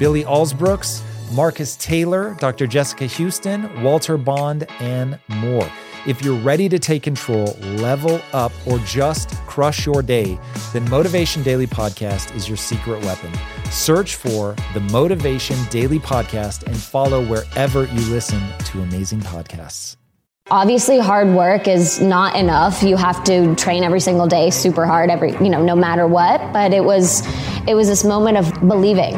Billy Alsbrooks, Marcus Taylor, Dr. Jessica Houston, Walter Bond, and more. If you're ready to take control, level up, or just crush your day, then Motivation Daily Podcast is your secret weapon. Search for the Motivation Daily Podcast and follow wherever you listen to amazing podcasts. Obviously, hard work is not enough. You have to train every single day, super hard, every you know, no matter what. But it was, it was this moment of believing,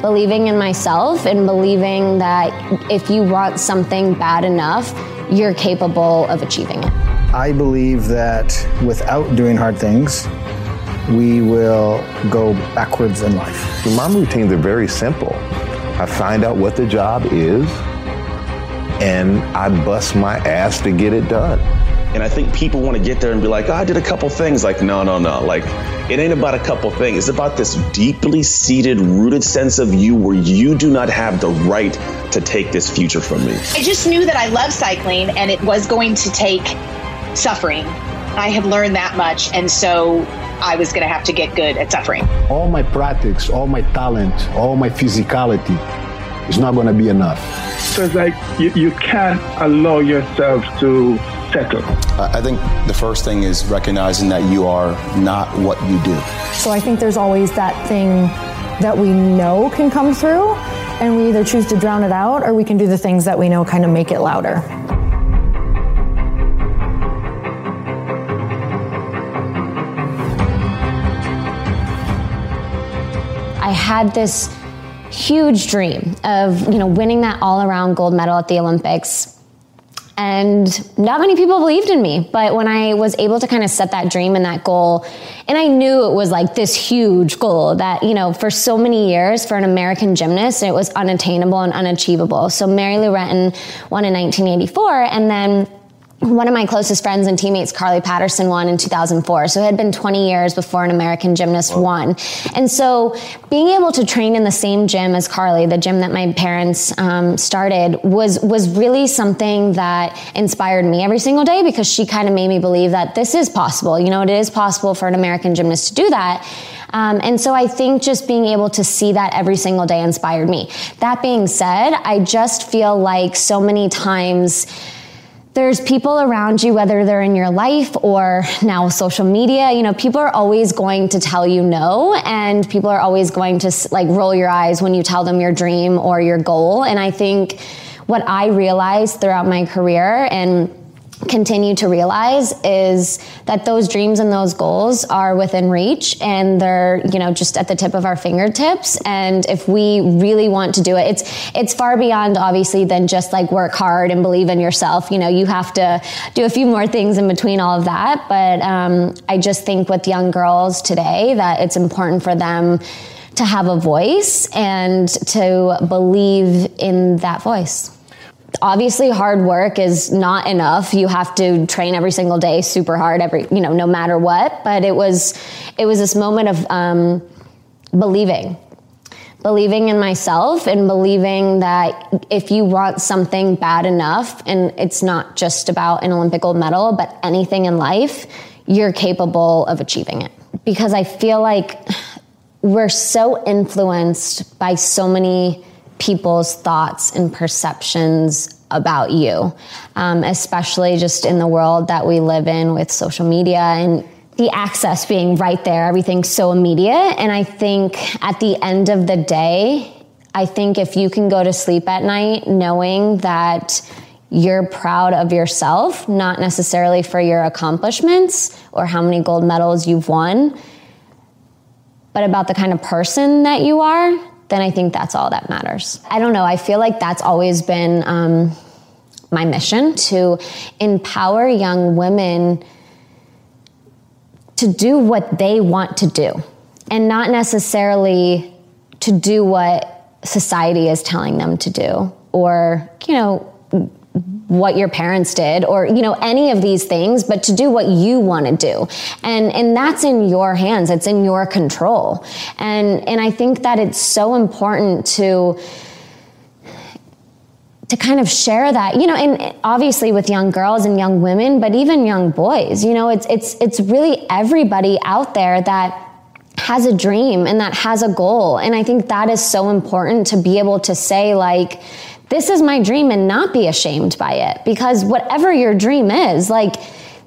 believing in myself, and believing that if you want something bad enough, you're capable of achieving it. I believe that without doing hard things, we will go backwards in life. My routines are very simple. I find out what the job is and I bust my ass to get it done. And I think people want to get there and be like, oh, I did a couple things. Like, no, no, no. Like, it ain't about a couple things. It's about this deeply seated, rooted sense of you where you do not have the right to take this future from me. I just knew that I love cycling and it was going to take suffering. I had learned that much. And so I was going to have to get good at suffering. All my practice, all my talent, all my physicality is not going to be enough. So it's like you, you can't allow yourself to settle. I think the first thing is recognizing that you are not what you do. So I think there's always that thing that we know can come through, and we either choose to drown it out or we can do the things that we know kind of make it louder. I had this huge dream of you know winning that all around gold medal at the Olympics. And not many people believed in me, but when I was able to kind of set that dream and that goal, and I knew it was like this huge goal that, you know, for so many years for an American gymnast, it was unattainable and unachievable. So Mary Lou Retton won in 1984, and then one of my closest friends and teammates, Carly Patterson, won in 2004. So it had been 20 years before an American gymnast wow. won. And so being able to train in the same gym as Carly, the gym that my parents um, started, was was really something that inspired me every single day because she kind of made me believe that this is possible. You know, it is possible for an American gymnast to do that. Um, and so I think just being able to see that every single day inspired me. That being said, I just feel like so many times there's people around you, whether they're in your life or now social media, you know, people are always going to tell you no, and people are always going to like roll your eyes when you tell them your dream or your goal. And I think what I realized throughout my career and continue to realize is that those dreams and those goals are within reach and they're you know just at the tip of our fingertips. And if we really want to do it it's it's far beyond obviously than just like work hard and believe in yourself. You know you have to do a few more things in between all of that. But um, i just think with young girls today that it's important for them to have a voice and to believe in that voice obviously hard work is not enough. You have to train every single day super hard every you know no matter what. But it was it was this moment of um, believing believing in myself and believing that if you want something bad enough and it's not just about an olympic gold medal but anything in life you're capable of achieving it. Because i feel like we're so influenced by so many people's thoughts and perceptions about you, um, especially just in the world that we live in with social media and the access being right there, everything's so immediate. And I think at the end of the day, I think if you can go to sleep at night knowing that you're proud of yourself, not necessarily for your accomplishments or how many gold medals you've won, but about the kind of person that you are, then I think that's all that matters. I don't know. I feel like that's always been um, my mission to empower young women to do what they want to do and not necessarily to do what society is telling them to do or, you know, what your parents did or you know any of these things but to do what you want to do. And and that's in your hands. It's in your control. And and i think that it's so important to to kind of share that you know and obviously with young girls and young women but even young boys you know it's it's it's really everybody out there that has a dream and that has a goal. And i think that is so important to be able to say like this is my dream and not be ashamed by it because whatever your dream is like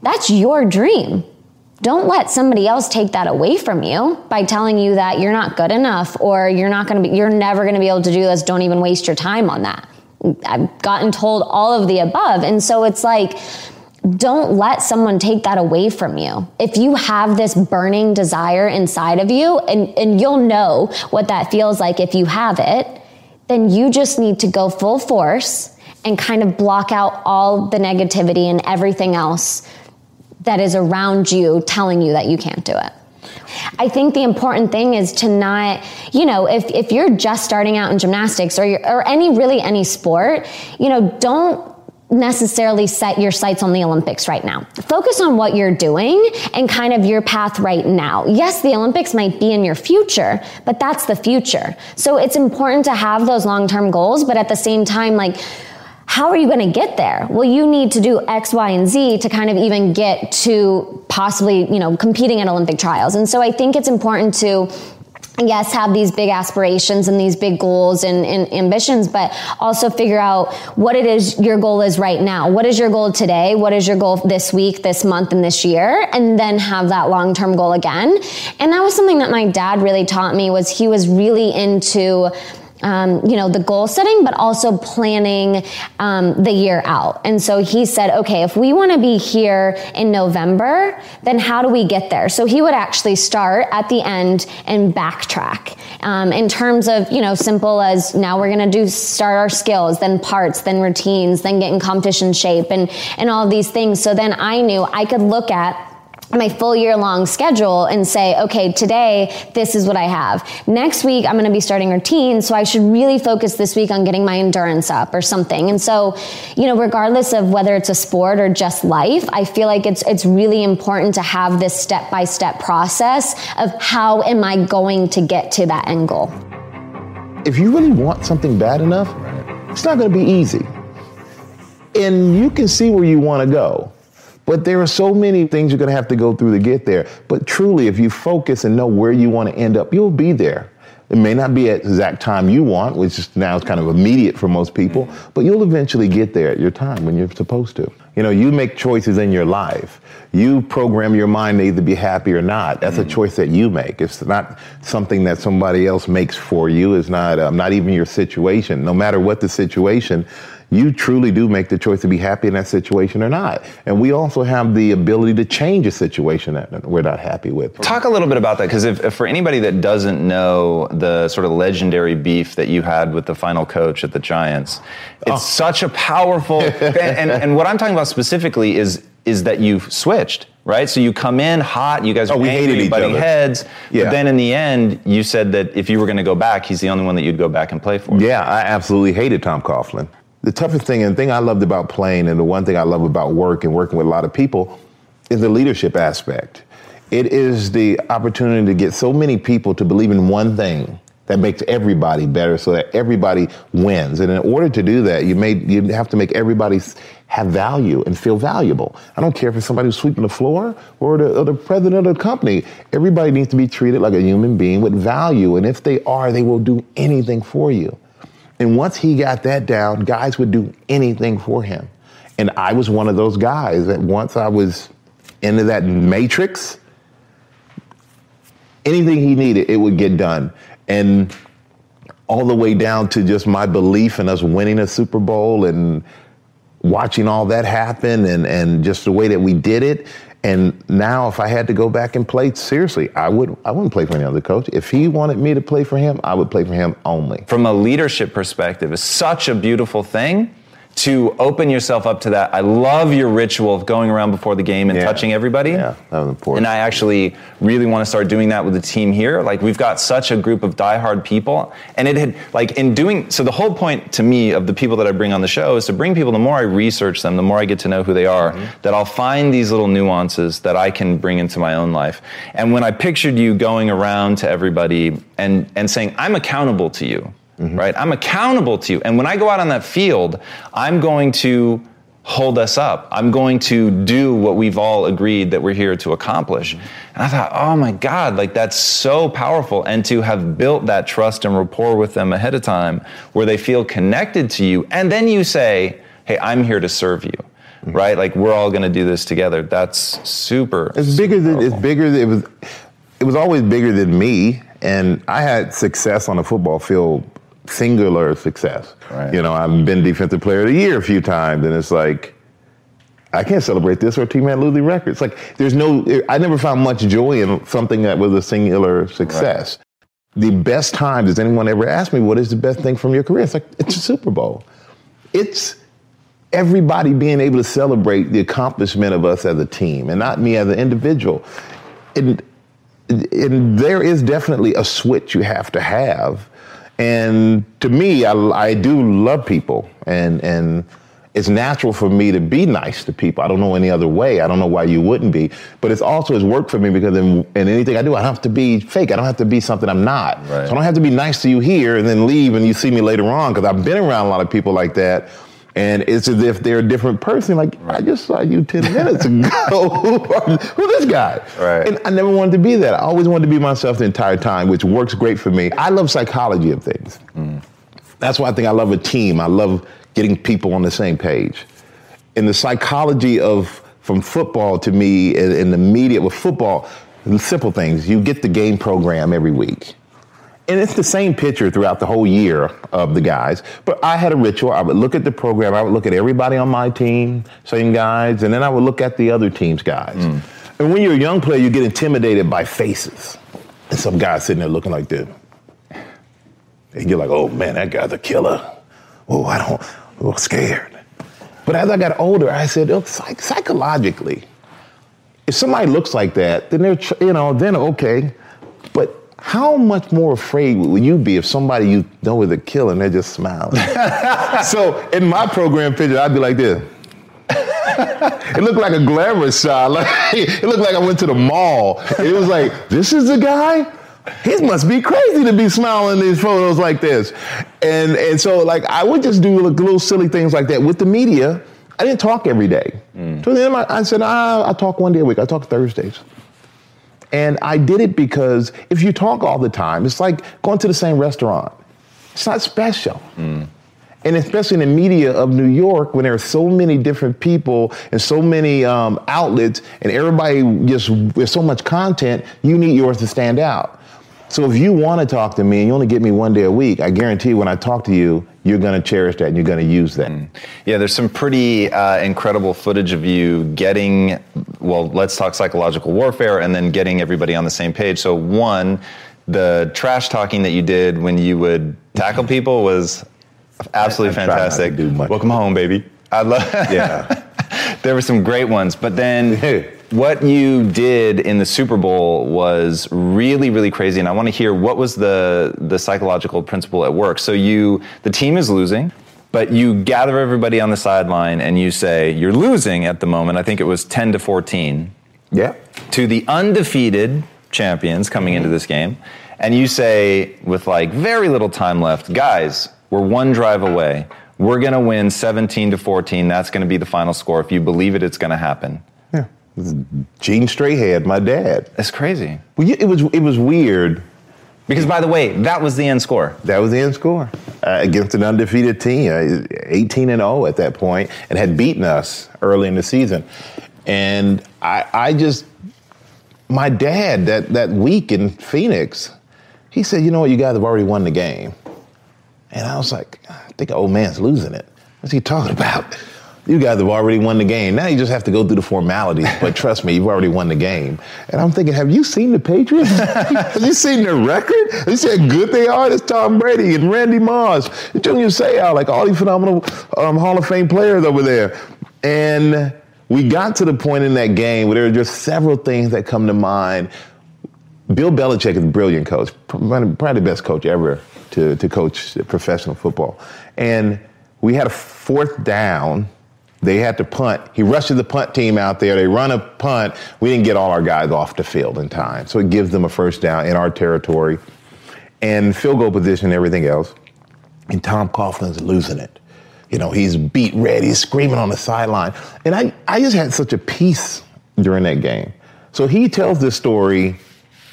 that's your dream don't let somebody else take that away from you by telling you that you're not good enough or you're not going to be you're never going to be able to do this don't even waste your time on that I've gotten told all of the above. And so it's like, don't let someone take that away from you. If you have this burning desire inside of you, and, and you'll know what that feels like if you have it, then you just need to go full force and kind of block out all the negativity and everything else that is around you telling you that you can't do it. I think the important thing is to not, you know, if, if you're just starting out in gymnastics or, or any, really any sport, you know, don't necessarily set your sights on the Olympics right now. Focus on what you're doing and kind of your path right now. Yes, the Olympics might be in your future, but that's the future. So it's important to have those long-term goals, but at the same time, like, how are you going to get there? Well, you need to do X, Y, and Z to kind of even get to possibly, you know, competing at Olympic trials. And so I think it's important to yes, have these big aspirations and these big goals and, and, ambitions, but also figure out what it is your goal is right now. What is your goal today? What is your goal this week, this month, and this year? And then have that long term goal again. And that was something that my dad really taught me was he was really into um, you know, the goal setting, but also planning um, the year out. And so he said, okay, if we want to be here in November, then how do we get there? So he would actually start at the end and backtrack um, in terms of, you know, simple as now we're going to do start our skills, then parts, then routines, then get in competition shape and, and all these things. So then I knew I could look at my full year long schedule and say, okay, today, this is what I have. Next week, I'm going to be starting routine. So I should really focus this week on getting my endurance up or something. And so, you know, regardless of whether it's a sport or just life, I feel like it's, it's really important to have this step by step process of how am I going to get to that end goal. If you really want something bad enough, it's not going to be easy. And you can see where you want to go. But there are so many things you're going to have to go through to get there. But truly, if you focus and know where you want to end up, you'll be there. It may not be at the exact time you want, which is now is kind of immediate for most people, mm-hmm. but you'll eventually get there at your time when you're supposed to. You know, you make choices in your life. You program your mind to either be happy or not. That's a choice that you make. It's not something that somebody else makes for you. It's not um, not even your situation. No matter what the situation, you truly do make the choice to be happy in that situation or not. And we also have the ability to change a situation that we're not happy with. Talk a little bit about that, because if, if, for anybody that doesn't know the sort of legendary beef that you had with the final coach at the Giants, it's oh. such a powerful. and, and, and what I'm talking about specifically is is that you've switched right? So you come in hot, you guys oh, are oh, we angry, hated butting heads. Yeah. But then in the end, you said that if you were going to go back, he's the only one that you'd go back and play for. Yeah, I absolutely hated Tom Coughlin the toughest thing and the thing I loved about playing and the one thing I love about work and working with a lot of people is the leadership aspect. It is the opportunity to get so many people to believe in one thing that makes everybody better so that everybody wins. And in order to do that, you made you have to make everybody have value and feel valuable. I don't care if it's somebody who's sweeping the floor or the, or the president of the company. Everybody needs to be treated like a human being with value. And if they are, they will do anything for you. And once he got that down, guys would do anything for him. And I was one of those guys that once I was into that matrix, anything he needed, it would get done. And all the way down to just my belief in us winning a Super Bowl and watching all that happen and, and just the way that we did it and now, if I had to go back and play, seriously, I would. I wouldn't play for any other coach. If he wanted me to play for him, I would play for him only. From a leadership perspective, it's such a beautiful thing to open yourself up to that. I love your ritual of going around before the game and Yeah. touching everybody. Yeah, that was important. And I actually really want to start doing that with the team here. Like we've got such a group of diehard people, and it had like in doing so. The whole point to me of the people that I bring on the show is to bring people. The more I research them, the more I get to know who they are. Mm-hmm. That I'll find these little nuances that I can bring into my own life. And when I pictured you going around to everybody and and saying, "I'm accountable to you." Mm-hmm. Right? I'm accountable to you. And when I go out on that field, I'm going to hold us up. I'm going to do what we've all agreed that we're here to accomplish. Mm-hmm. And I thought, oh my God, like that's so powerful. And to have built that trust and rapport with them ahead of time where they feel connected to you. And then you say, hey, I'm here to serve you. Mm-hmm. Right? Like we're all going to do this together. That's super. It's bigger than it's bigger. Than, it was it was always bigger than me, and I had success on the football field, singular success. Right. You know, I've been defensive player of the year a few times, and it's like. I can't celebrate this or Team losing records. Like, there's no, I never found much joy in something that was a singular success. The best time, does anyone ever ask me, what is the best thing from your career? It's like, it's a Super Bowl. It's everybody being able to celebrate the accomplishment of us as a team and not me as an individual. And, and there is definitely a switch you have to have. And to me, I, I do love people and, and it's natural for me to be nice to people. I don't know any other way. I don't know why you wouldn't be. But it's also it's work for me because in, in anything I do, I don't have to be fake. I don't have to be something I'm not. Right. So I don't have to be nice to you here and then leave and you see me later on because I've been around a lot of people like that. And it's as if they're a different person. Like, I just saw you 10 minutes ago. who, are, who this guy? Right. And I never wanted to be that. I always wanted to be myself the entire time, which works great for me. I love psychology of things. Mm. That's why I think I love a team. I love getting people on the same page. And the psychology of from football to me in, in the media with football, the simple things. You get the game program every week. And it's the same picture throughout the whole year of the guys. But I had a ritual. I would look at the program. I would look at everybody on my team, same guys, and then I would look at the other team's guys. Mm. And when you're a young player, you get intimidated by faces. And some guy sitting there looking like this. And you're like, oh man, that guy's a killer. Oh, I don't, I'm scared. But as I got older, I said, look, psych- psychologically, if somebody looks like that, then they're, you know, then okay. How much more afraid would you be if somebody you know is a killer and they're just smiling? so in my program picture, I'd be like this. it looked like a glamorous shot. Like, it looked like I went to the mall. It was like, this is the guy? He must be crazy to be smiling in these photos like this. And and so like I would just do little, little silly things like that. With the media, I didn't talk every day. So then I, I said, ah, I talk one day a week. I talk Thursdays. And I did it because if you talk all the time, it's like going to the same restaurant. It's not special. And especially in the media of New York, when there are so many different people and so many um, outlets, and everybody just there's so much content, you need yours to stand out. So if you want to talk to me and you only get me one day a week, I guarantee when I talk to you, you're going to cherish that and you're going to use that. Yeah, there's some pretty uh, incredible footage of you getting, well, let's talk psychological warfare and then getting everybody on the same page. So, one, the trash talking that you did when you would tackle people was absolutely I try not to fantastic. Welcome home, baby. I love Yeah. there were some great ones, but then what you did in the Super Bowl was really, really crazy, and I want to hear what was the the psychological principle at work. So you, the team is losing, but you gather everybody on the sideline and you say you're losing at the moment. I think it was ten to fourteen Yeah. to the undefeated champions coming into this game, and you say with like very little time left, guys, we're one drive away. We're going to win 17 to 14. That's going to be the final score. If you believe it, it's going to happen. Yeah. Gene Strahan, my dad. that's crazy. Well, it was it was weird. Because by the way, that was the end score. That was the end score uh, against an undefeated team, uh, 18 and 0 at that point, and had beaten us early in the season. And I, I just, my dad that that week in Phoenix, he said, "You know what? You guys have already won the game." And I was like, "I think old man's losing it. What's he talking about?" You guys have already won the game. Now you just have to go through the formalities. But trust me, you've already won the game. And I'm thinking, have you seen the Patriots? have you seen their record? You see how good they are? It's Tom Brady and Randy Moss, Junior Seau, like all these phenomenal um, Hall of Fame players over there. And we got to the point in that game where there are just several things that come to mind. Bill Belichick is a brilliant coach, probably the best coach ever to, to coach professional football. And we had a fourth down. They had to punt. He rushes the punt team out there. They run a punt. We didn't get all our guys off the field in time. So it gives them a first down in our territory and field goal position and everything else. And Tom Coughlin's losing it. You know, he's beat red. He's screaming on the sideline. And I, I just had such a peace during that game. So he tells this story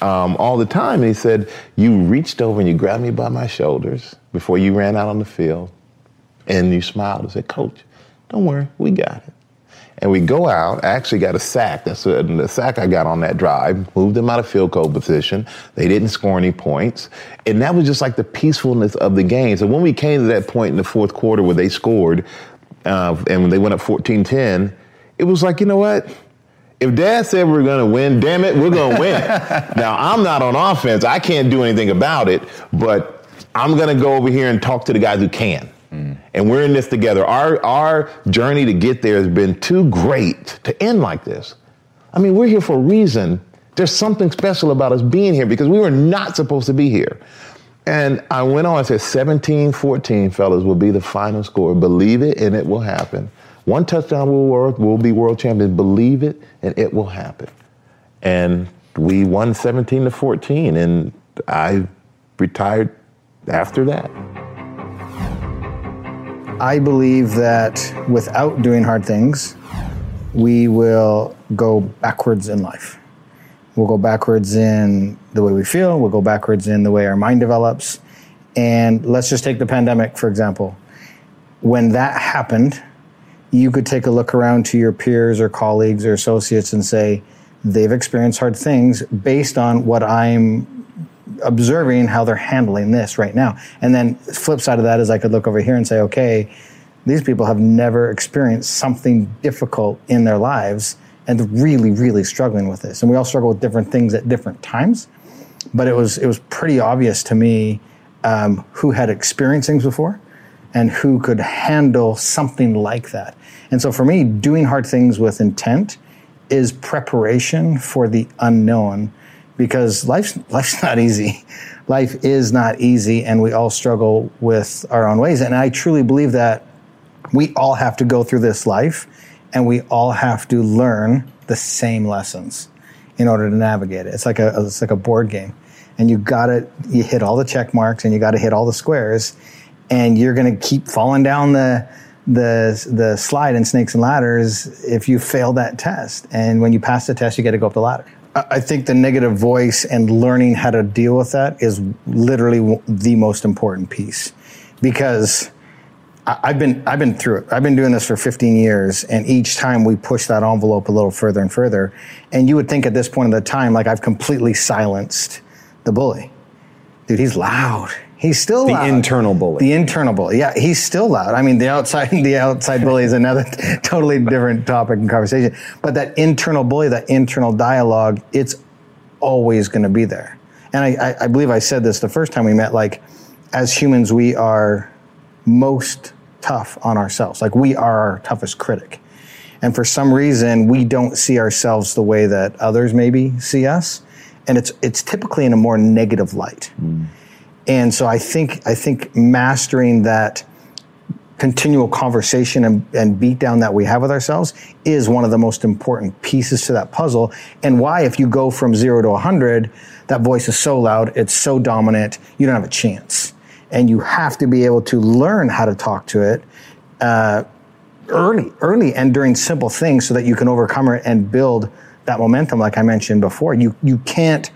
um, all the time. And he said, You reached over and you grabbed me by my shoulders before you ran out on the field. And you smiled and said, Coach, don't worry, we got it. And we go out, I actually got a sack. That's a, the sack I got on that drive, moved them out of field goal position. They didn't score any points. And that was just like the peacefulness of the game. So when we came to that point in the fourth quarter where they scored, uh, and when they went up 14 10, it was like, you know what? If dad said we're going to win, damn it, we're going to win. now, I'm not on offense. I can't do anything about it, but I'm going to go over here and talk to the guys who can. And we're in this together. Our, our journey to get there has been too great to end like this. I mean, we're here for a reason. There's something special about us being here because we were not supposed to be here. And I went on and said 17 14, fellas, will be the final score. Believe it and it will happen. One touchdown will work, we'll be world champions. Believe it and it will happen. And we won 17 to 14, and I retired after that. I believe that without doing hard things, we will go backwards in life. We'll go backwards in the way we feel, we'll go backwards in the way our mind develops. And let's just take the pandemic, for example. When that happened, you could take a look around to your peers or colleagues or associates and say, they've experienced hard things based on what I'm observing how they're handling this right now. And then flip side of that is I could look over here and say, okay, these people have never experienced something difficult in their lives and really, really struggling with this. And we all struggle with different things at different times. But it was it was pretty obvious to me um, who had experienced things before and who could handle something like that. And so for me, doing hard things with intent is preparation for the unknown because life's life's not easy. Life is not easy, and we all struggle with our own ways. And I truly believe that we all have to go through this life, and we all have to learn the same lessons in order to navigate it. It's like a it's like a board game, and you got to you hit all the check marks, and you got to hit all the squares, and you're to keep falling down the the the slide in snakes and ladders if you fail that test. And when you pass the test, you get to go up the ladder. I think the negative voice and learning how to deal with that is literally the most important piece because I've been I've been through it. I've been doing this for 15 years, and each time we push that envelope a little further and further. And you would think at this point in the time, like I've completely silenced the bully. Dude, he's loud. He's still the loud. internal bully. The internal bully. Yeah, he's still loud. I mean, the outside the outside bully is another totally different topic and conversation. But that internal bully, that internal dialogue, it's always going to be there. And I, I, I believe I said this the first time we met. Like, as humans, we are most tough on ourselves. Like, we are our toughest critic. And for some reason, we don't see ourselves the way that others maybe see us. And it's it's typically in a more negative light. Mm. And so I think I think mastering that continual conversation and, and beat down that we have with ourselves is one of the most important pieces to that puzzle. And why, if you go from zero to 100, that voice is so loud, it's so dominant, you don't have a chance. And you have to be able to learn how to talk to it uh, early, early, and during simple things so that you can overcome it and build that momentum, like I mentioned before. You, you can't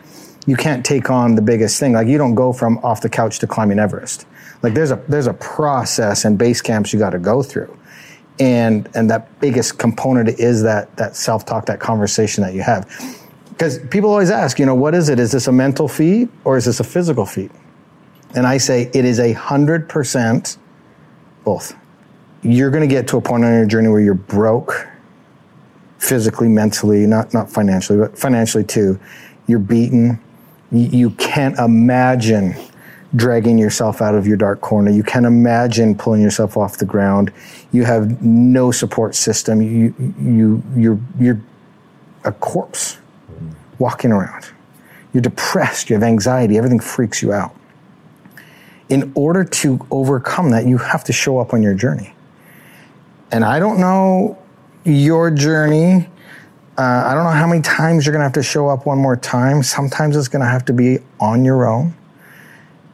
you can't take on the biggest thing. Like you don't go from off the couch to climbing Everest. Like there's a there's a process and base camps you got to go through, and and that biggest component is that that self talk, that conversation that you have. Because people always ask, you know, what is it? Is this a mental feat or is this a physical feat? And I say it is a hundred percent both. you're going to get to a point on your journey where you're broke physically, mentally, not not financially, but financially too. You're beaten. You, you can't imagine dragging yourself out of your dark corner. You can't imagine pulling yourself off the ground. You have no support system. You you you're you're a corpse walking around. You're depressed. You have anxiety. Everything freaks you out. In order to overcome that, you have to show up on your journey. And I don't know your journey. Uh, I don't know how many times you're going to have to show up one more time. Sometimes it's going to have to be on your own.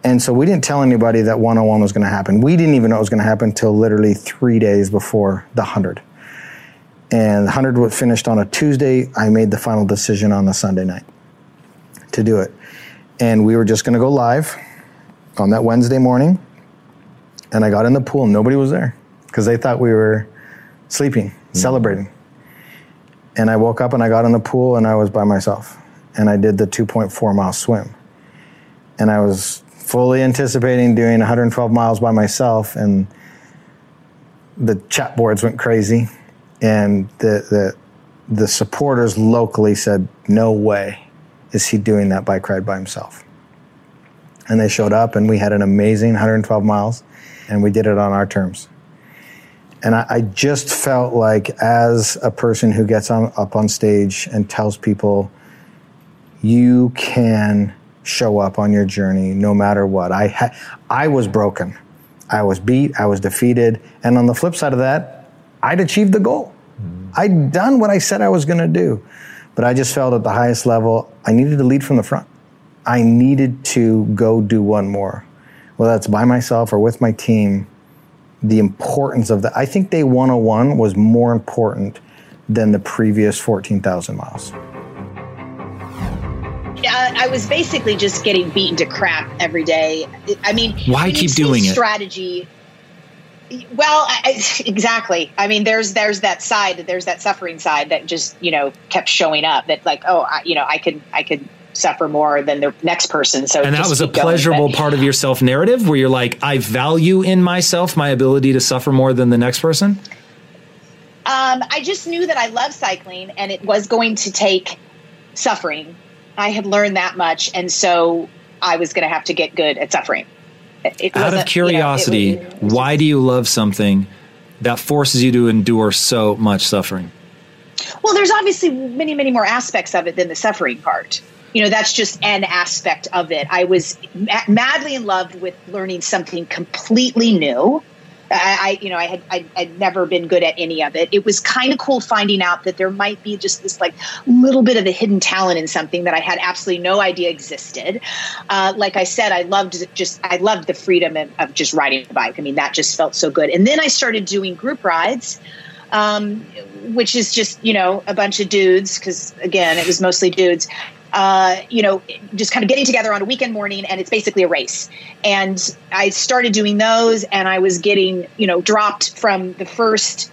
And so we didn't tell anybody that 101 was going to happen. We didn't even know it was going to happen until literally three days before the 100. And the 100 was finished on a Tuesday. I made the final decision on the Sunday night to do it. And we were just going to go live on that Wednesday morning. And I got in the pool nobody was there because they thought we were sleeping, mm-hmm. celebrating. And I woke up and I got in the pool and I was by myself. And I did the 2.4 mile swim. And I was fully anticipating doing 112 miles by myself. And the chat boards went crazy. And the, the, the supporters locally said, No way is he doing that bike ride by himself. And they showed up, and we had an amazing 112 miles, and we did it on our terms. And I, I just felt like, as a person who gets on, up on stage and tells people, you can show up on your journey no matter what. I, ha- I was broken. I was beat. I was defeated. And on the flip side of that, I'd achieved the goal. Mm-hmm. I'd done what I said I was going to do. But I just felt at the highest level, I needed to lead from the front. I needed to go do one more, whether that's by myself or with my team the importance of that. I think day 101 was more important than the previous 14,000 miles. Yeah, I was basically just getting beaten to crap every day. I mean, why keep doing it? Strategy. Well, I, exactly. I mean, there's there's that side, there's that suffering side that just you know kept showing up. That like, oh, I, you know, I could I could suffer more than the next person. So and that was a pleasurable going, part of your self narrative where you're like, I value in myself my ability to suffer more than the next person. Um, I just knew that I love cycling and it was going to take suffering. I had learned that much, and so I was going to have to get good at suffering. It Out of curiosity, you know, was, why do you love something that forces you to endure so much suffering? Well, there's obviously many, many more aspects of it than the suffering part you know that's just an aspect of it i was ma- madly in love with learning something completely new I, I, you know, I had I'd, I'd, never been good at any of it. It was kind of cool finding out that there might be just this like little bit of a hidden talent in something that I had absolutely no idea existed. Uh, like I said, I loved just I loved the freedom of, of, just riding a bike. I mean, that just felt so good. And then I started doing group rides. Um, which is just you know a bunch of dudes because again it was mostly dudes uh, you know, just kind of getting together on a weekend morning and it's basically a race. And I started doing those and I was getting, you know, dropped from the first,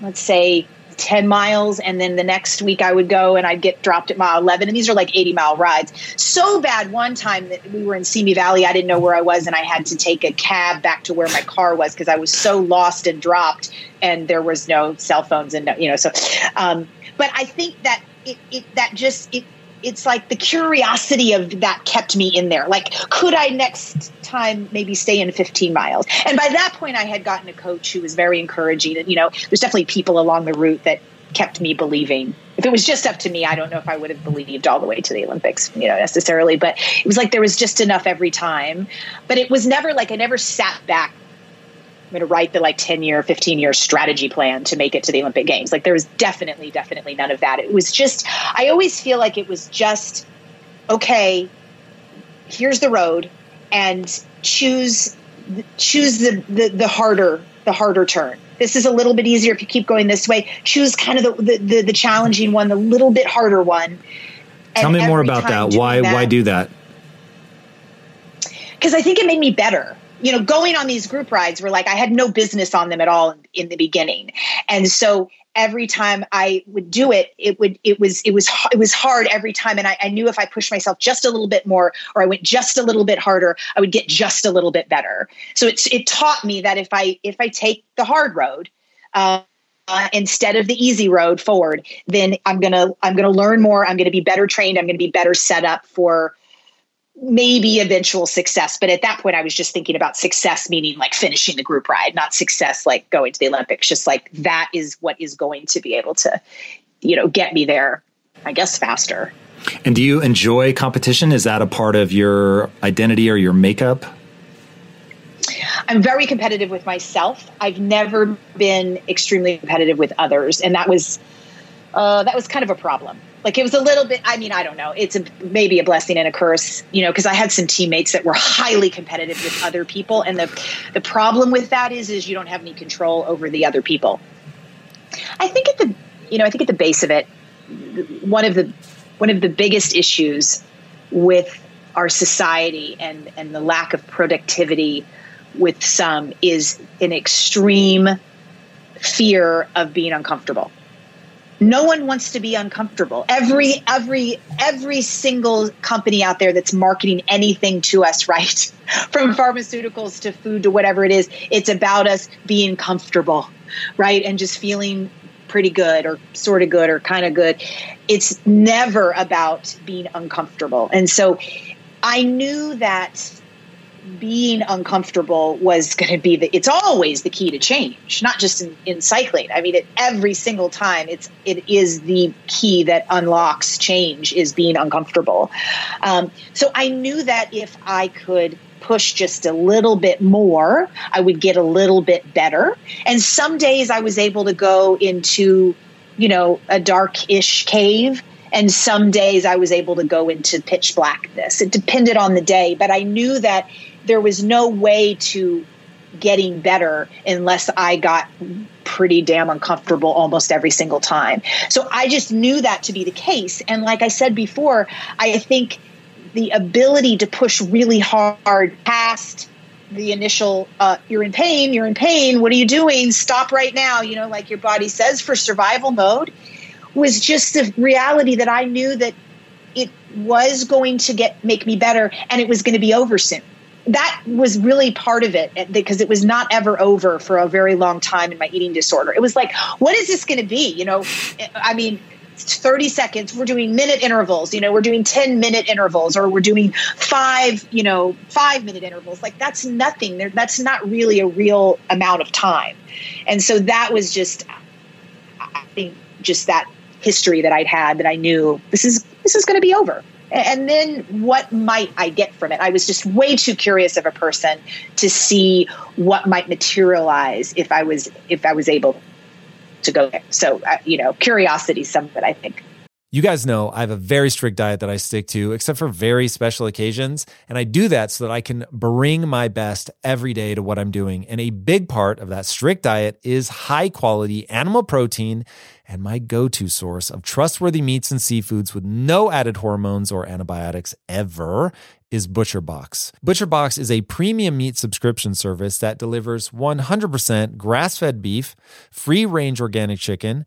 let's say, 10 miles and then the next week I would go and I'd get dropped at mile 11 and these are like 80 mile rides so bad one time that we were in Simi Valley I didn't know where I was and I had to take a cab back to where my car was because I was so lost and dropped and there was no cell phones and you know so um, but I think that it, it that just it it's like the curiosity of that kept me in there. Like, could I next time maybe stay in 15 miles? And by that point, I had gotten a coach who was very encouraging. And, you know, there's definitely people along the route that kept me believing. If it was just up to me, I don't know if I would have believed all the way to the Olympics, you know, necessarily. But it was like there was just enough every time. But it was never like I never sat back I'm going to write the like 10 year, 15 year strategy plan to make it to the Olympic Games. Like there was definitely, definitely none of that. It was just, I always feel like it was just, okay, here's the road and choose, choose the, the, the harder, the harder turn. This is a little bit easier if you keep going this way. Choose kind of the, the, the, the challenging one, the little bit harder one. Tell me more about that. Why, that, why do that? Because I think it made me better you know, going on these group rides were like I had no business on them at all in, in the beginning. And so every time I would do it, it would it was it was it was hard every time, and I, I, knew if I pushed myself just a little bit more, or I went just a little bit harder, I would get just a little bit better. So it's it taught me that if I if I take the hard road. Uh, instead of the easy road forward, then I'm gonna I'm gonna learn more. I'm gonna be better trained. I'm gonna be better set up for maybe eventual success. But at that point, I was just thinking about success, meaning like finishing the group ride, not success like going to the Olympics. Just like that is what is going to be able to, you know, get me there, I guess, faster. And do you enjoy competition? Is that a part of your identity or your makeup? I'm very competitive with myself. I've never been extremely competitive with others, and that was uh, that was kind of a problem like it was a little bit i mean i don't know. It's a, maybe a blessing and a curse you know because i had some teammates that were highly competitive with other people. And the the problem with that is is you don't have any control over the other people. I think at the you know i think at the base of it one of the one of the biggest issues with our society and and the lack of productivity with some is an extreme fear of being uncomfortable no one wants to be uncomfortable. Every every every single company out there that's marketing anything to us right? From pharmaceuticals to food to whatever it is it's about us being comfortable right? And just feeling pretty good or sort of good or kind of good. It's never about being uncomfortable. And so i knew that being uncomfortable was going to be the it's always the key to change not just in, in cycling. I mean it, every single time it's it is the key that unlocks change is being uncomfortable. Um, so i knew that if i could push just a little bit more i would get a little bit better. And some days i was able to go into you know a dark-ish cave and some days I was able to go into pitch blackness. It depended on the day, but I knew that there was no way to getting better unless I got pretty damn uncomfortable almost every single time. So I just knew that to be the case. And like I said before, I think the ability to push really hard past the initial uh, you're in pain you're in pain what are you doing stop right now you know like your body says for survival mode was just the reality that i knew that it was going to get make me better and it was going to be over soon that was really part of it eh, because it was not ever over for a very long time in my eating disorder. It was like, what is this going to be? You know, eh, I mean, 30 seconds, we're doing minute intervals, you know, we're doing 10 minute intervals or we're doing five, you know, five minute intervals. Like that's nothing. That's not really a real amount of time. And so that was just, I think, just that history that I'd had that I knew this is, this is going to be over and then what might I get from it? I was just way too curious of a person to see what might materialize if I was if I was able to go there. So uh, you know, curiosity is something I think. You guys know I have a very strict diet that I stick to, except for very special occasions. And I do that so that I can bring my best every day to what I'm doing. And a big part of that strict diet is high quality animal protein and my go to source of trustworthy meats and seafoods with no added hormones or antibiotics ever is ButcherBox. ButcherBox is a premium meat subscription service that delivers 100% grass fed beef, free range organic chicken,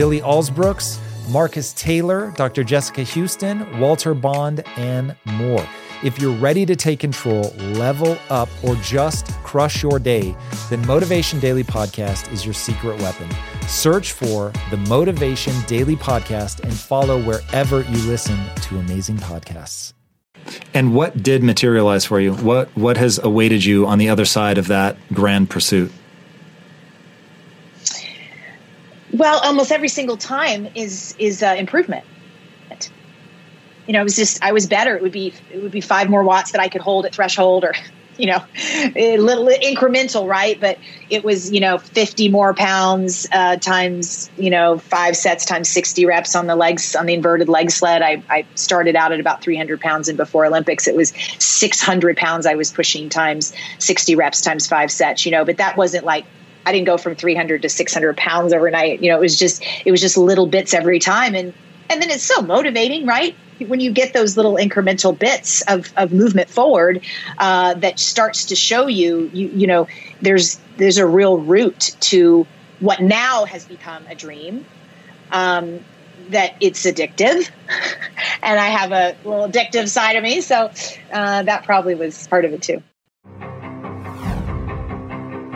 Billy Alsbrooks, Marcus Taylor, Dr. Jessica Houston, Walter Bond, and more. If you're ready to take control, level up, or just crush your day, then Motivation Daily Podcast is your secret weapon. Search for the Motivation Daily Podcast and follow wherever you listen to amazing podcasts. And what did materialize for you? What what has awaited you on the other side of that grand pursuit? Well, almost every single time is is uh, improvement. You know, it was just I was better. It would be it would be five more watts that I could hold at threshold, or you know, a little incremental, right? But it was you know fifty more pounds uh, times you know five sets times sixty reps on the legs on the inverted leg sled. I, I started out at about three hundred pounds, and before Olympics, it was six hundred pounds I was pushing times sixty reps times five sets. You know, but that wasn't like I didn't go from 300 to 600 pounds overnight. You know, it was just it was just little bits every time, and and then it's so motivating, right? When you get those little incremental bits of, of movement forward, uh, that starts to show you, you you know, there's there's a real route to what now has become a dream. Um, that it's addictive, and I have a little addictive side of me, so uh, that probably was part of it too.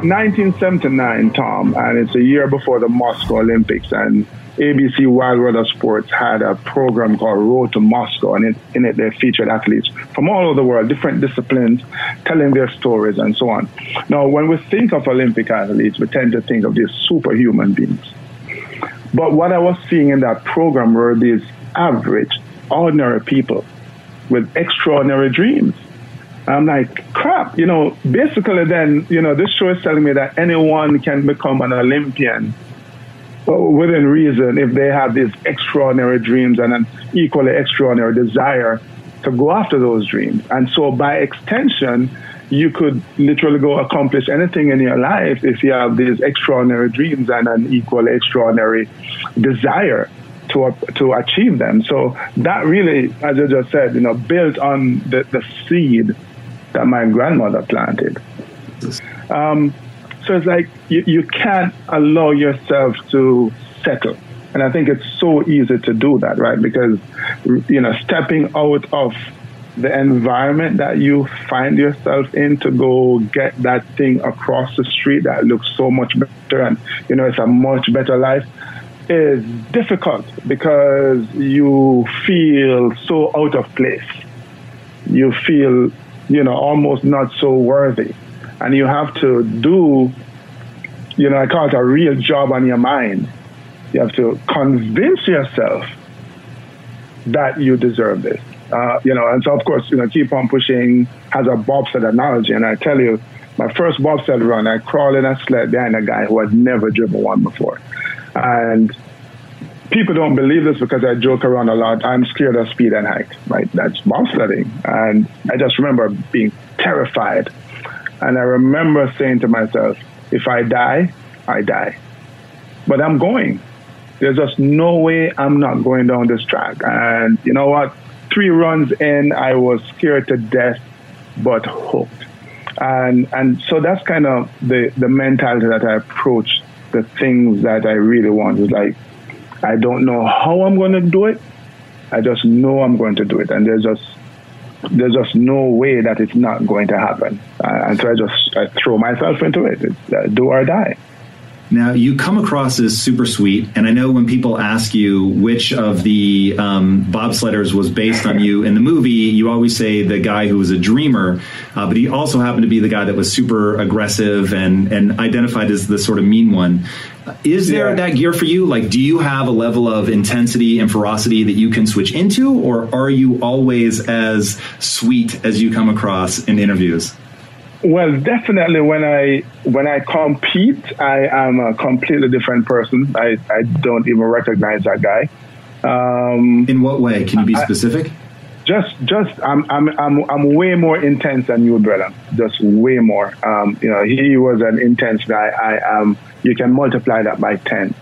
1979, Tom, and it's a year before the Moscow Olympics. And ABC Wide World of Sports had a program called Road to Moscow, and it, in it they featured athletes from all over the world, different disciplines, telling their stories and so on. Now, when we think of Olympic athletes, we tend to think of these superhuman beings. But what I was seeing in that program were these average, ordinary people with extraordinary dreams. I'm like, crap, you know, basically then, you know, this show is telling me that anyone can become an Olympian within reason if they have these extraordinary dreams and an equally extraordinary desire to go after those dreams. And so by extension, you could literally go accomplish anything in your life if you have these extraordinary dreams and an equally extraordinary desire to to achieve them. So that really, as I just said, you know, built on the, the seed that my grandmother planted. Um, so it's like you, you can't allow yourself to settle. And I think it's so easy to do that, right? Because, you know, stepping out of the environment that you find yourself in to go get that thing across the street that looks so much better and, you know, it's a much better life is difficult because you feel so out of place. You feel you know, almost not so worthy. And you have to do, you know, I call it a real job on your mind. You have to convince yourself that you deserve this. Uh, you know, and so of course, you know, keep on pushing has a bobsled analogy. And I tell you, my first bobsled run, I crawled in a sled behind a guy who had never driven one before. And people don't believe this because I joke around a lot. I'm scared of speed and height, right? That's bobsledding. And I just remember being terrified. And I remember saying to myself, if I die, I die. But I'm going. There's just no way I'm not going down this track. And you know what? Three runs in, I was scared to death, but hooked. And and so that's kind of the, the mentality that I approach the things that I really want. Is like I don't know how I'm going to do it. I just know I'm going to do it. And there's just there's just no way that it's not going to happen. And so I just I throw myself into it. It's uh, do or die. Now, you come across as super sweet, and I know when people ask you which of the um, bobsledders was based on you in the movie, you always say the guy who was a dreamer, uh, but he also happened to be the guy that was super aggressive and, and identified as the sort of mean one. Is there Yeah. that gear for you? Like, do you have a level of intensity and ferocity that you can switch into, or are you always as sweet as you come across in interviews? Well, definitely when I when I compete, I am a completely different person. I, I don't even recognize that guy. Um, in what way? Can you be I- specific? just just I'm I'm I'm I'm way more intense than you, brother. Just way more. Um, you know, he was an intense guy. I am. You can multiply that by ten.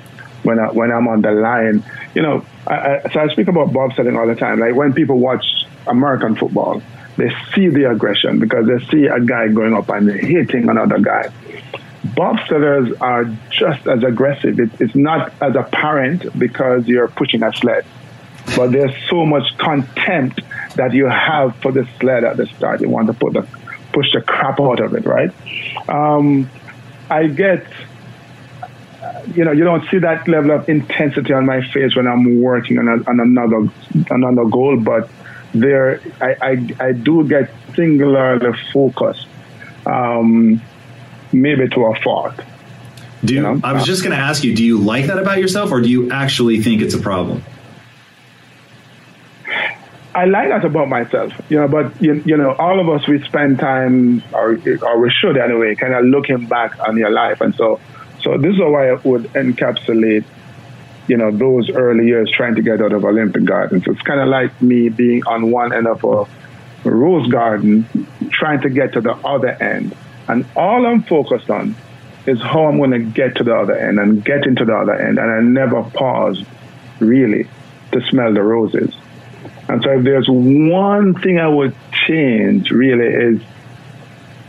When I when I'm on the line, you know. I, I, so I speak about bobsledding all the time. Like when people watch American football, they see the aggression because they see a guy going up and hitting another guy. Bob Bobsledders are just as aggressive. It, it's not as apparent because you're pushing a sled but there's so much contempt that you have for the sled at the start. You want to put the push the crap out of it, right? Um, I get, you know, you don't see that level of intensity on my face when I'm working on, a, on another another goal, but there, I, I, I do get singularly focused, um, maybe to a fault. Do you, know? I was just going to ask you, do you like that about yourself, or do you actually think it's a problem? I like that about myself, you know. But you, you know, all of us we spend time, or or we should anyway, kind of looking back on your life, and so so this is how I would encapsulate, you know, those early years trying to get out of Olympic Gardens. It's kind of like me being on one end of a rose garden, trying to get to the other end, and all I'm focused on is how I'm going to get to the other end and get into the other end, and I never pause really to smell the roses. And so, if there's one thing I would change, really, is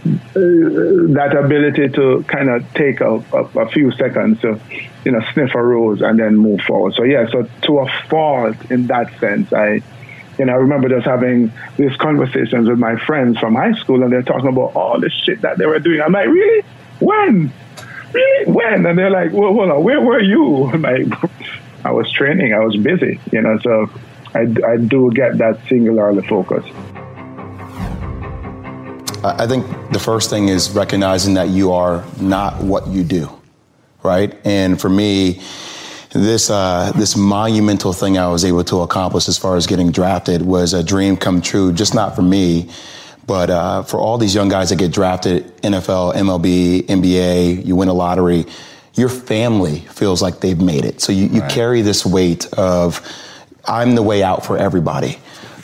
uh, that ability to kind of take a, a, a few seconds to, you know, sniff a rose and then move forward. So, yeah, so to a fault in that sense, I, you know, I remember just having these conversations with my friends from high school, and they're talking about all the shit that they were doing. I'm like, really? When? Really? When? And they're like, well, hold on, where were you? I'm like, I was training, I was busy, you know, so I, I do get that singularly focus. I I think the first thing is recognizing that you are not what you do, right? And for me, this uh, this monumental thing I was able to accomplish as far as getting drafted was a dream come true. Just not for me, but uh, for all these young guys that get drafted, NFL, MLB, NBA, you win a lottery. Your family feels like they've made it. So you, you carry this weight of I'm the way out for everybody.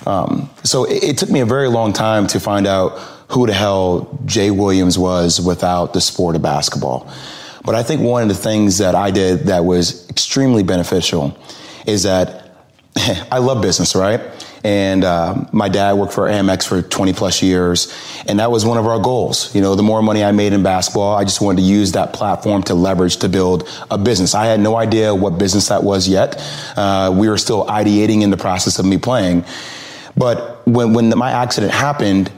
Um, so it, it took me a very long time to find out who the hell Jay Williams was without the sport of basketball. But I think one of the things that I did that was extremely beneficial is that I love business, right? And uh, my dad worked for Amex for 20 plus years, and that was one of our goals. You know, the more money I made in basketball, I just wanted to use that platform to leverage to build a business. I had no idea what business that was yet. Uh, we were still ideating in the process of me playing. But when, when my accident happened,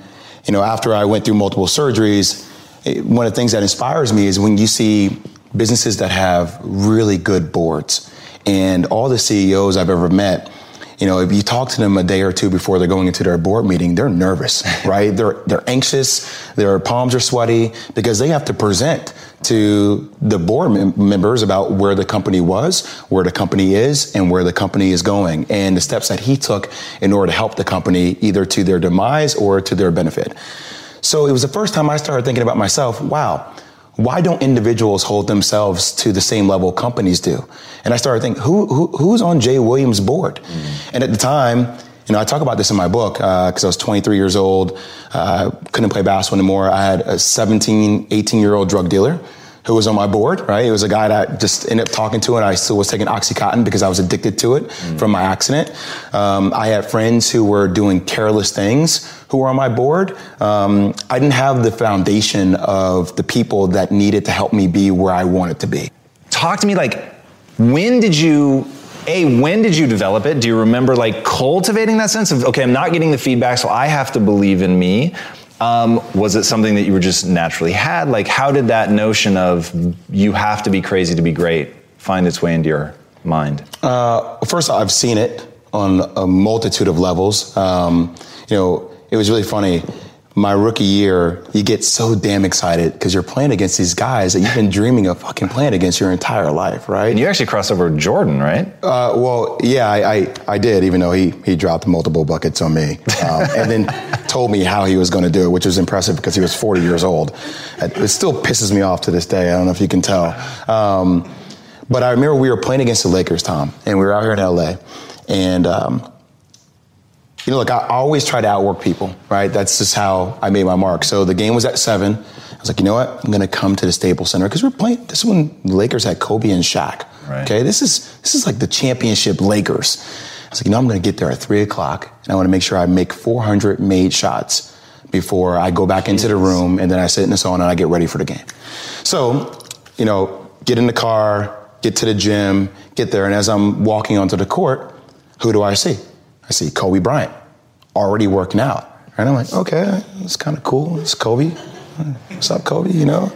you know, after I went through multiple surgeries, one of the things that inspires me is when you see businesses that have really good boards and all the CEOs I've ever met, you know, if you talk to them a day or two before they're going into their board meeting, they're nervous, right? they're they're anxious, their palms are sweaty because they have to present to the board mem- members about where the company was, where the company is, and where the company is going, and the steps that he took in order to help the company either to their demise or to their benefit. So it was the first time I started thinking about myself, wow, why don't individuals hold themselves to the same level companies do? And I started thinking, who, who who's on Jay Williams' board? And at the time, you know, I talk about this in my book because I was 23 years old, uh, couldn't play basketball anymore. I had a 17, 18 year old drug dealer who was on my board, right? It was a guy that I just ended up talking to, and I still was taking Oxycontin because I was addicted to it from my accident. Um, I had friends who were doing careless things who were on my board. Um, I didn't have the foundation of the people that needed to help me be where I wanted to be. Talk to me like, when did you A, when did you develop it? Do you remember like cultivating that sense of, okay, I'm not getting the feedback, so I have to believe in me? Um, was it something that you were just naturally had? Like, how did that notion of you have to be crazy to be great find its way into your mind? Uh, first, I've seen it on a multitude of levels. Um, you know, it was really funny. My rookie year, you get so damn excited because you're playing against these guys that you've been dreaming of fucking playing against your entire life, right? And you actually crossed over Jordan, right? Uh, well, yeah, I, I, I did, even though he, he dropped multiple buckets on me. Um, and then told me how he was going to do it, which was impressive because he was 40 years old. It still pisses me off to this day. I don't know if you can tell. Um, but I remember we were playing against the Lakers, Tom, and we were out here in LA. And, um, you know, look, I always try to outwork people, right? That's just how I made my mark. So the game was at seven. I was like, you know what? I'm going to come to the Staples Center because we're playing. This the Lakers had Kobe and Shaq. Right. Okay, this is this is like the championship Lakers. I was like, you know, I'm going to get there at three o'clock, and I want to make sure I make 400 made shots before I go back into the room, and then I sit in the sauna and I get ready for the game. So, you know, get in the car, get to the gym, get there, and as I'm walking onto the court, who do I see? I see Kobe Bryant already working out. And I'm like, okay, it's kind of cool. It's Kobe. What's up, Kobe? You know?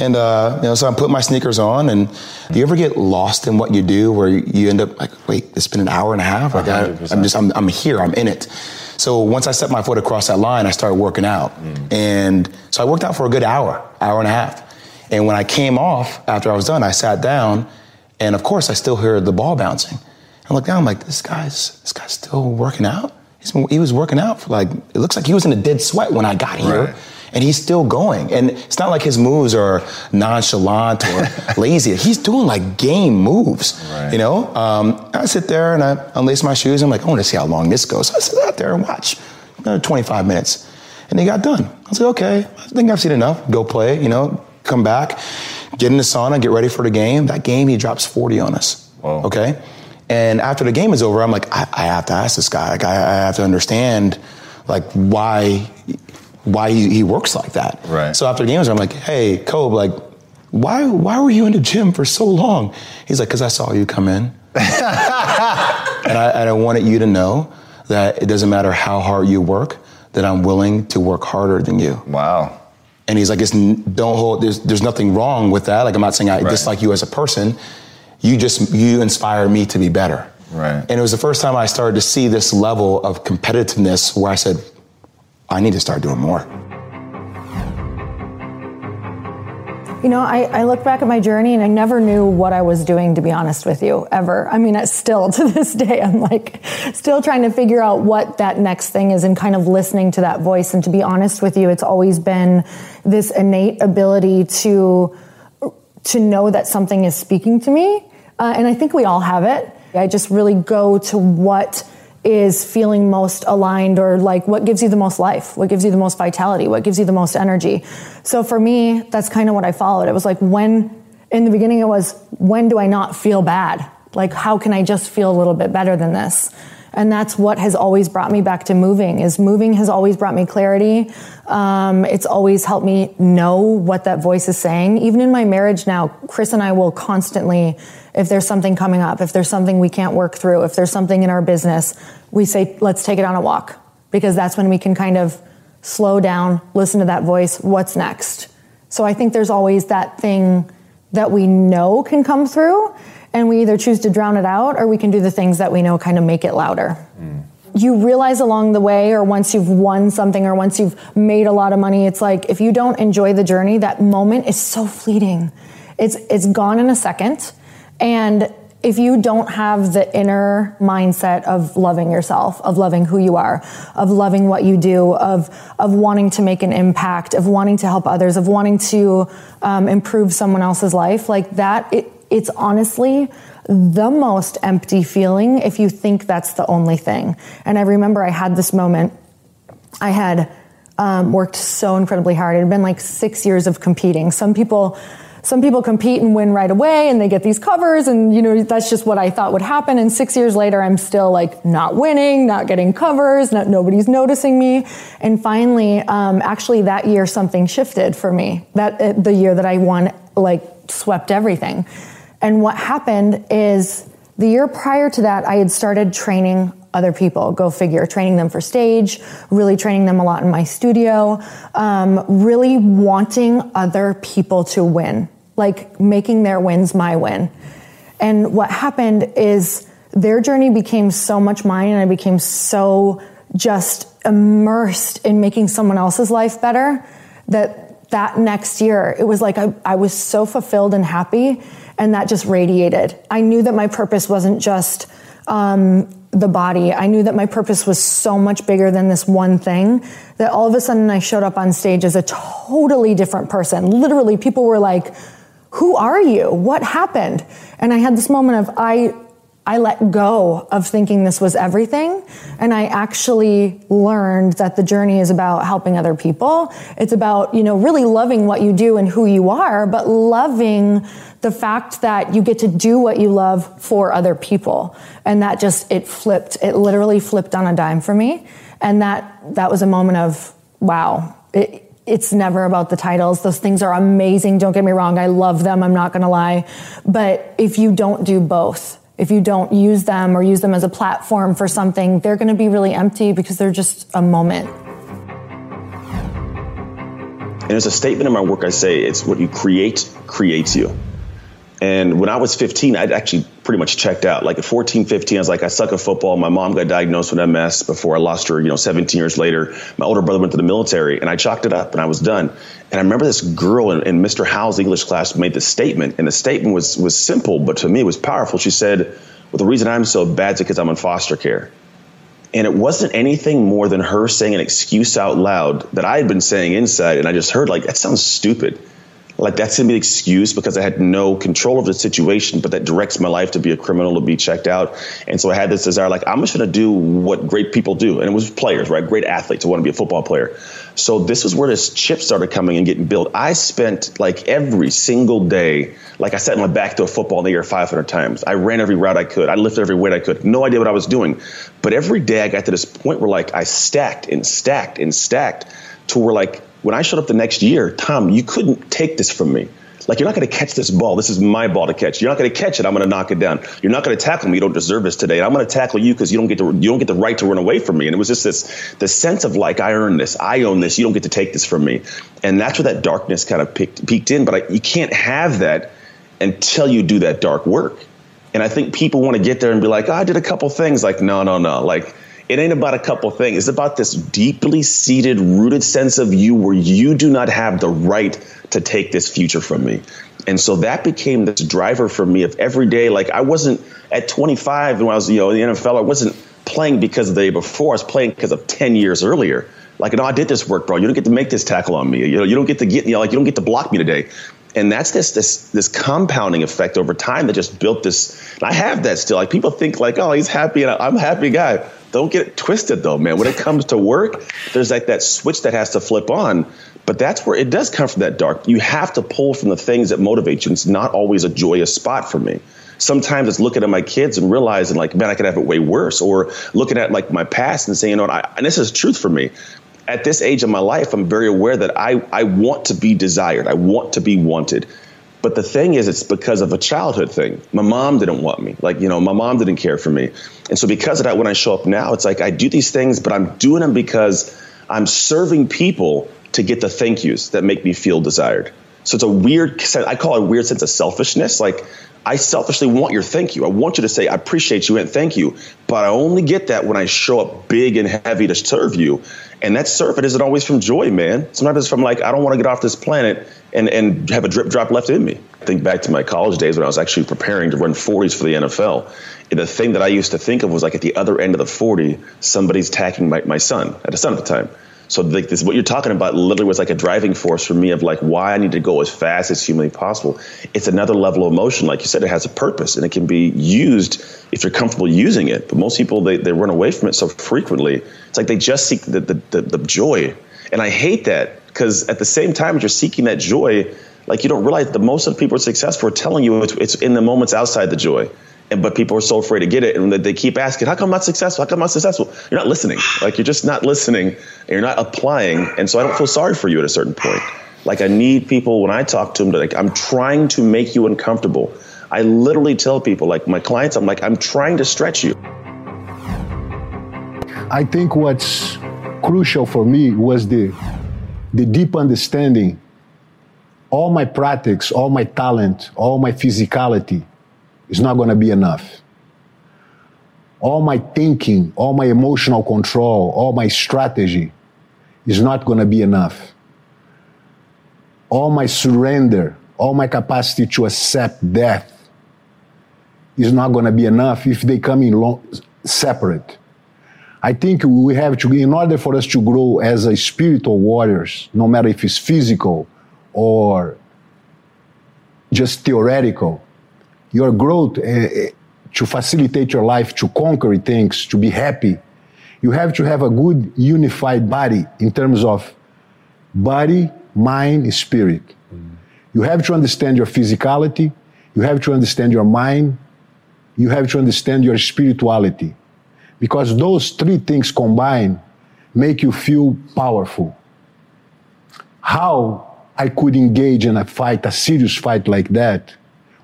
And, uh, you know, so I'm putting my sneakers on. And do you ever get lost in what you do where you end up like, wait, it's been an hour and a half? Like, I, am just, I'm, I'm here, I'm in it. So once I set my foot across that line, I started working out. And so I worked out for a good hour, hour and a half. And when I came off after I was done, I sat down. And of course, I still heard the ball bouncing. I look down, I'm like, this guy's, this guy's still working out? He was working out for like, it looks like he was in a dead sweat when I got here. Right. And he's still going. And it's not like his moves are nonchalant or lazy. He's doing like game moves, Right. you know? Um, I sit there and I unlace my shoes. I'm like, I want to see how long this goes. So I sit out there and watch another 25 minutes. And he got done. I was like, okay, I think I've seen enough. Go play, you know, come back, get in the sauna, get ready for the game. That game, he drops 40 on us. Whoa. Okay? And after the game is over, I'm like, I, I have to ask this guy. Like, I, I have to understand, like, why, why he, he works like that. Right. So after the game is over, I'm like, hey, Kobe, like, why, why were you in the gym for so long? He's like, because I saw you come in. and, I, and I wanted you to know that it doesn't matter how hard you work, that I'm willing to work harder than you. Wow. And he's like, it's, don't hold, there's, there's nothing wrong with that. Like, I'm not saying I Right. dislike you as a person. You just, you inspire me to be better. Right. And it was the first time I started to see this level of competitiveness where I said, I need to start doing more. You know, I, I look back at my journey and I never knew what I was doing, to be honest with you, ever. I mean, it's still to this day, I'm like still trying to figure out what that next thing is and kind of listening to that voice. And to be honest with you, it's always been this innate ability to to know that something is speaking to me. Uh, and I think we all have it. I just really go to what is feeling most aligned or like what gives you the most life, what gives you the most vitality, what gives you the most energy. So for me, that's kind of what I followed. It was like when, in the beginning, it was when do I not feel bad? Like, how can I just feel a little bit better than this? And that's what has always brought me back to moving is moving has always brought me clarity. Um, it's always helped me know what that voice is saying. Even in my marriage now, Chris and I will constantly, if there's something coming up, if there's something we can't work through, if there's something in our business, we say, let's take it on a walk because that's when we can kind of slow down, listen to that voice. What's next? So I think there's always that thing that we know can come through and we either choose to drown it out or we can do the things that we know kind of make it louder. Mm. You realize along the way, or once you've won something, or once you've made a lot of money, it's like if you don't enjoy the journey, that moment is so fleeting. It's it's gone in a second, and if you don't have the inner mindset of loving yourself, of loving who you are, of loving what you do, of of wanting to make an impact, of wanting to help others, of wanting to um, improve someone else's life, like that, it, it's honestly the most empty feeling if you think that's the only thing. And I remember I had this moment. I had um, worked so incredibly hard. It had been like six years of competing. Some people, some people compete and win right away, and they get these covers, and you know that's just what I thought would happen. And six years later, I'm still like not winning, not getting covers, not, nobody's noticing me. And finally, um, actually, that year something shifted for me. That uh, the year that I won, like swept everything. And what happened is The year prior to that, I had started training other people. Go figure, training them for stage, really training them a lot in my studio, um, really wanting other people to win, like making their wins my win. And what happened is their journey became so much mine, and I became so just immersed in making someone else's life better that that next year it was like I, I was so fulfilled and happy and that just radiated. I knew that my purpose wasn't just um, the body. I knew that my purpose was so much bigger than this one thing that all of a sudden i showed up on stage as a totally different person. Literally people were like who are you what happened and i had this moment of i I let go of thinking this was everything. And I actually learned that the journey is about helping other people. It's about, you know, really loving what you do and who you are, but loving the fact that you get to do what you love for other people. And that just, it flipped, it literally flipped on a dime for me. And that, that was a moment of, wow, it, it's never about the titles. Those things are amazing. Don't get me wrong. I love them. I'm not going to lie. But if you don't do both, if you don't use them or use them as a platform for something, they're going to be really empty because they're just a moment. And there's a statement in my work I say it's what you create creates you. And when I was 15, I'd actually pretty much checked out. Like at 14, 15, I was like, I suck at football. My mom got diagnosed with MS before I lost her, you know, 17 years later. My older brother went to the military and I chalked it up and I was done. And I remember this girl in, in Mr. Howe's English class made this statement. And the statement was, was simple, but to me it was powerful. She said, well, the reason I'm so bad is because I'm in foster care. And it wasn't anything more than her saying an excuse out loud that I had been saying inside. And I just heard like, that sounds stupid like that's gonna be an excuse because I had no control of the situation, but that directs my life to be a criminal, to be checked out. And so I had this desire, like, I'm just gonna do what great people do. And it was players, right? Great athletes. I want to be a football player. So this was where this chip started coming and getting built. I spent like every single day, like I sat in my back to a football in the air 500 times. I ran every route I could. I lifted every weight I could. No idea what I was doing. But every day I got to this point where like I stacked and stacked and stacked to where like when I showed up the next year, Tom, you couldn't take this from me. Like, you're not going to catch this ball. This is my ball to catch. You're not going to catch it. I'm going to knock it down. You're not going to tackle me. You don't deserve this today. And I'm going to tackle you because you don't get the you don't get the right to run away from me. And it was just this the sense of like I earned this. I own this. You don't get to take this from me. And that's where that darkness kind of peaked, peaked in. But I, you can't have that until you do that dark work. And I think people want to get there and be like, oh, I did a couple things. Like, no, no, no. Like it ain't about a couple things. It's about this deeply seated, rooted sense of you where you do not have the right to take this future from me. And so that became this driver for me of every day. Like I wasn't at 25 when I was, you know, in the NFL, I wasn't playing because of the day before. I was playing because of 10 years earlier. Like, no, I did this work, bro. You don't get to make this tackle on me. You know, you don't get to get, you know, like you don't get to block me today. And that's this this this compounding effect over time that just built this. I have that still. Like people think like, oh, he's happy and I'm a happy guy. Don't get it twisted though, man. When it comes to work, there's like that switch that has to flip on. But that's where it does come from that dark. You have to pull from the things that motivate you. It's not always a joyous spot for me. Sometimes it's looking at my kids and realizing like, man, I could have it way worse. Or looking at like my past and saying, you know what, I, and this is truth for me. At this age of my life, I'm very aware that I, I want to be desired. I want to be wanted. But the thing is, it's because of a childhood thing. My mom didn't want me. Like, you know, my mom didn't care for me. And so because of that, when I show up now, it's like I do these things, but I'm doing them because I'm serving people to get the thank yous that make me feel desired. So it's a weird, I call it a weird sense of selfishness. Like I selfishly want your thank you. I want you to say, I appreciate you and thank you. But I only get that when I show up big and heavy to serve you. And that service isn't always from joy, man. Sometimes it's from like, I don't want to get off this planet and, and have a drip drop left in me. I think back to my college days when I was actually preparing to run 40s for the NFL. And the thing that I used to think of was like at the other end of the 40, somebody's attacking my, my son. I had a son at the time. So like this, what you're talking about literally was like a driving force for me of like why I need to go as fast as humanly possible. It's another level of emotion. Like you said, it has a purpose and it can be used if you're comfortable using it. But most people, they, they run away from it so frequently. It's like they just seek the, the, the, the joy. And I hate that because at the same time as you're seeking that joy, like you don't realize that most of the people are successful are telling you it's, it's in the moments outside the joy but people are so afraid to get it, and they keep asking, "How come I'm not successful? How come I'm not successful?" You're not listening. Like you're just not listening, and you're not applying. And so I don't feel sorry for you at a certain point. Like I need people when I talk to them to like I'm trying to make you uncomfortable. I literally tell people, like my clients, I'm like, I'm trying to stretch you. I think what's crucial for me was the, the deep understanding all my practice, all my talent, all my physicality is not going to be enough. All my thinking, all my emotional control, all my strategy is not going to be enough. All my surrender, all my capacity to accept death is not going to be enough if they come in long, separate. I think we have to, in order for us to grow as a spiritual warriors, no matter if it's physical or just theoretical, your growth uh, to facilitate your life, to conquer things, to be happy, you have to have a good unified body in terms of body, mind, spirit. Mm. You have to understand your physicality, you have to understand your mind, you have to understand your spirituality. Because those three things combined make you feel powerful. How I could engage in a fight, a serious fight like that,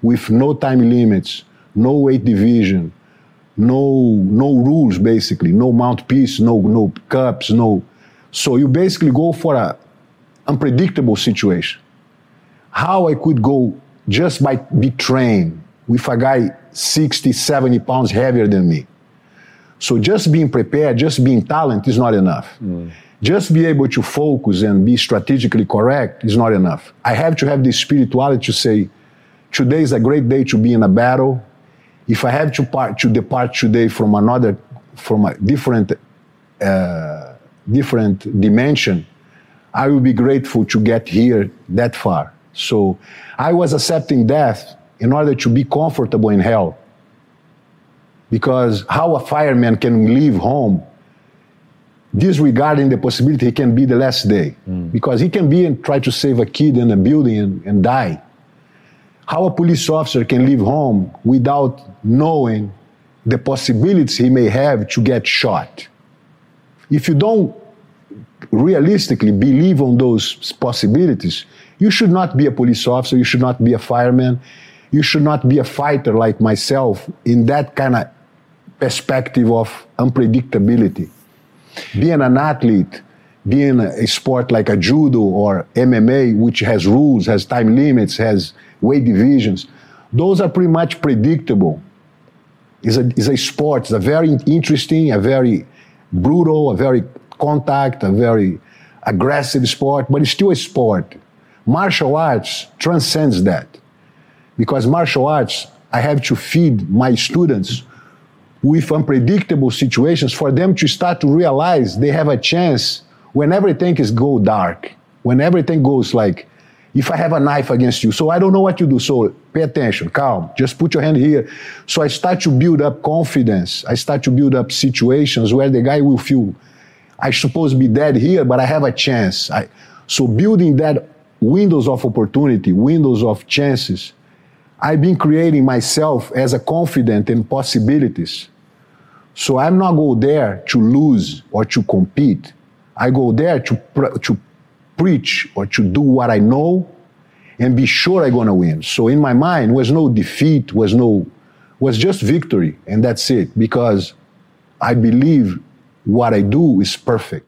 with no time limits, no weight division, no no rules basically, no mouthpiece, no no cups, no. So you basically go for a unpredictable situation. How I could go just by be trained with a guy 60, 70 pounds heavier than me. So just being prepared, just being talent is not enough. Mm. Just be able to focus and be strategically correct is not enough. I have to have the spirituality to say, today is a great day to be in a battle. If I have to part to depart today from another, from a different, uh, different dimension, I will be grateful to get here that far. So I was accepting death in order to be comfortable in hell. Because how a fireman can leave home disregarding the possibility he can be the last day. Mm. Because he can be and try to save a kid in a building and, and die. How a police officer can leave home without knowing the possibilities he may have to get shot. If you don't realistically believe on those possibilities, you should not be a police officer, you should not be a fireman, you should not be a fighter like myself in that kind of perspective of unpredictability. Being an athlete, being a sport like a judo or MMA, which has rules, has time limits, has weight divisions, those are pretty much predictable. It's a, it's a sport, it's a very interesting, a very brutal, a very contact, a very aggressive sport, but it's still a sport. Martial arts transcends that. Because martial arts, I have to feed my students with unpredictable situations for them to start to realize they have a chance when everything is go dark, when everything goes like, if I have a knife against you, so I don't know what you do. So pay attention, calm, just put your hand here. So I start to build up confidence. I start to build up situations where the guy will feel, I suppose be dead here, but I have a chance. I, so building that windows of opportunity, windows of chances, I've been creating myself as a confident in possibilities. So I'm not go there to lose or to compete. I go there to, to preach or to do what I know and be sure I'm gonna win. So in my mind was no defeat, was no was just victory, and that's it. Because I believe what I do is perfect.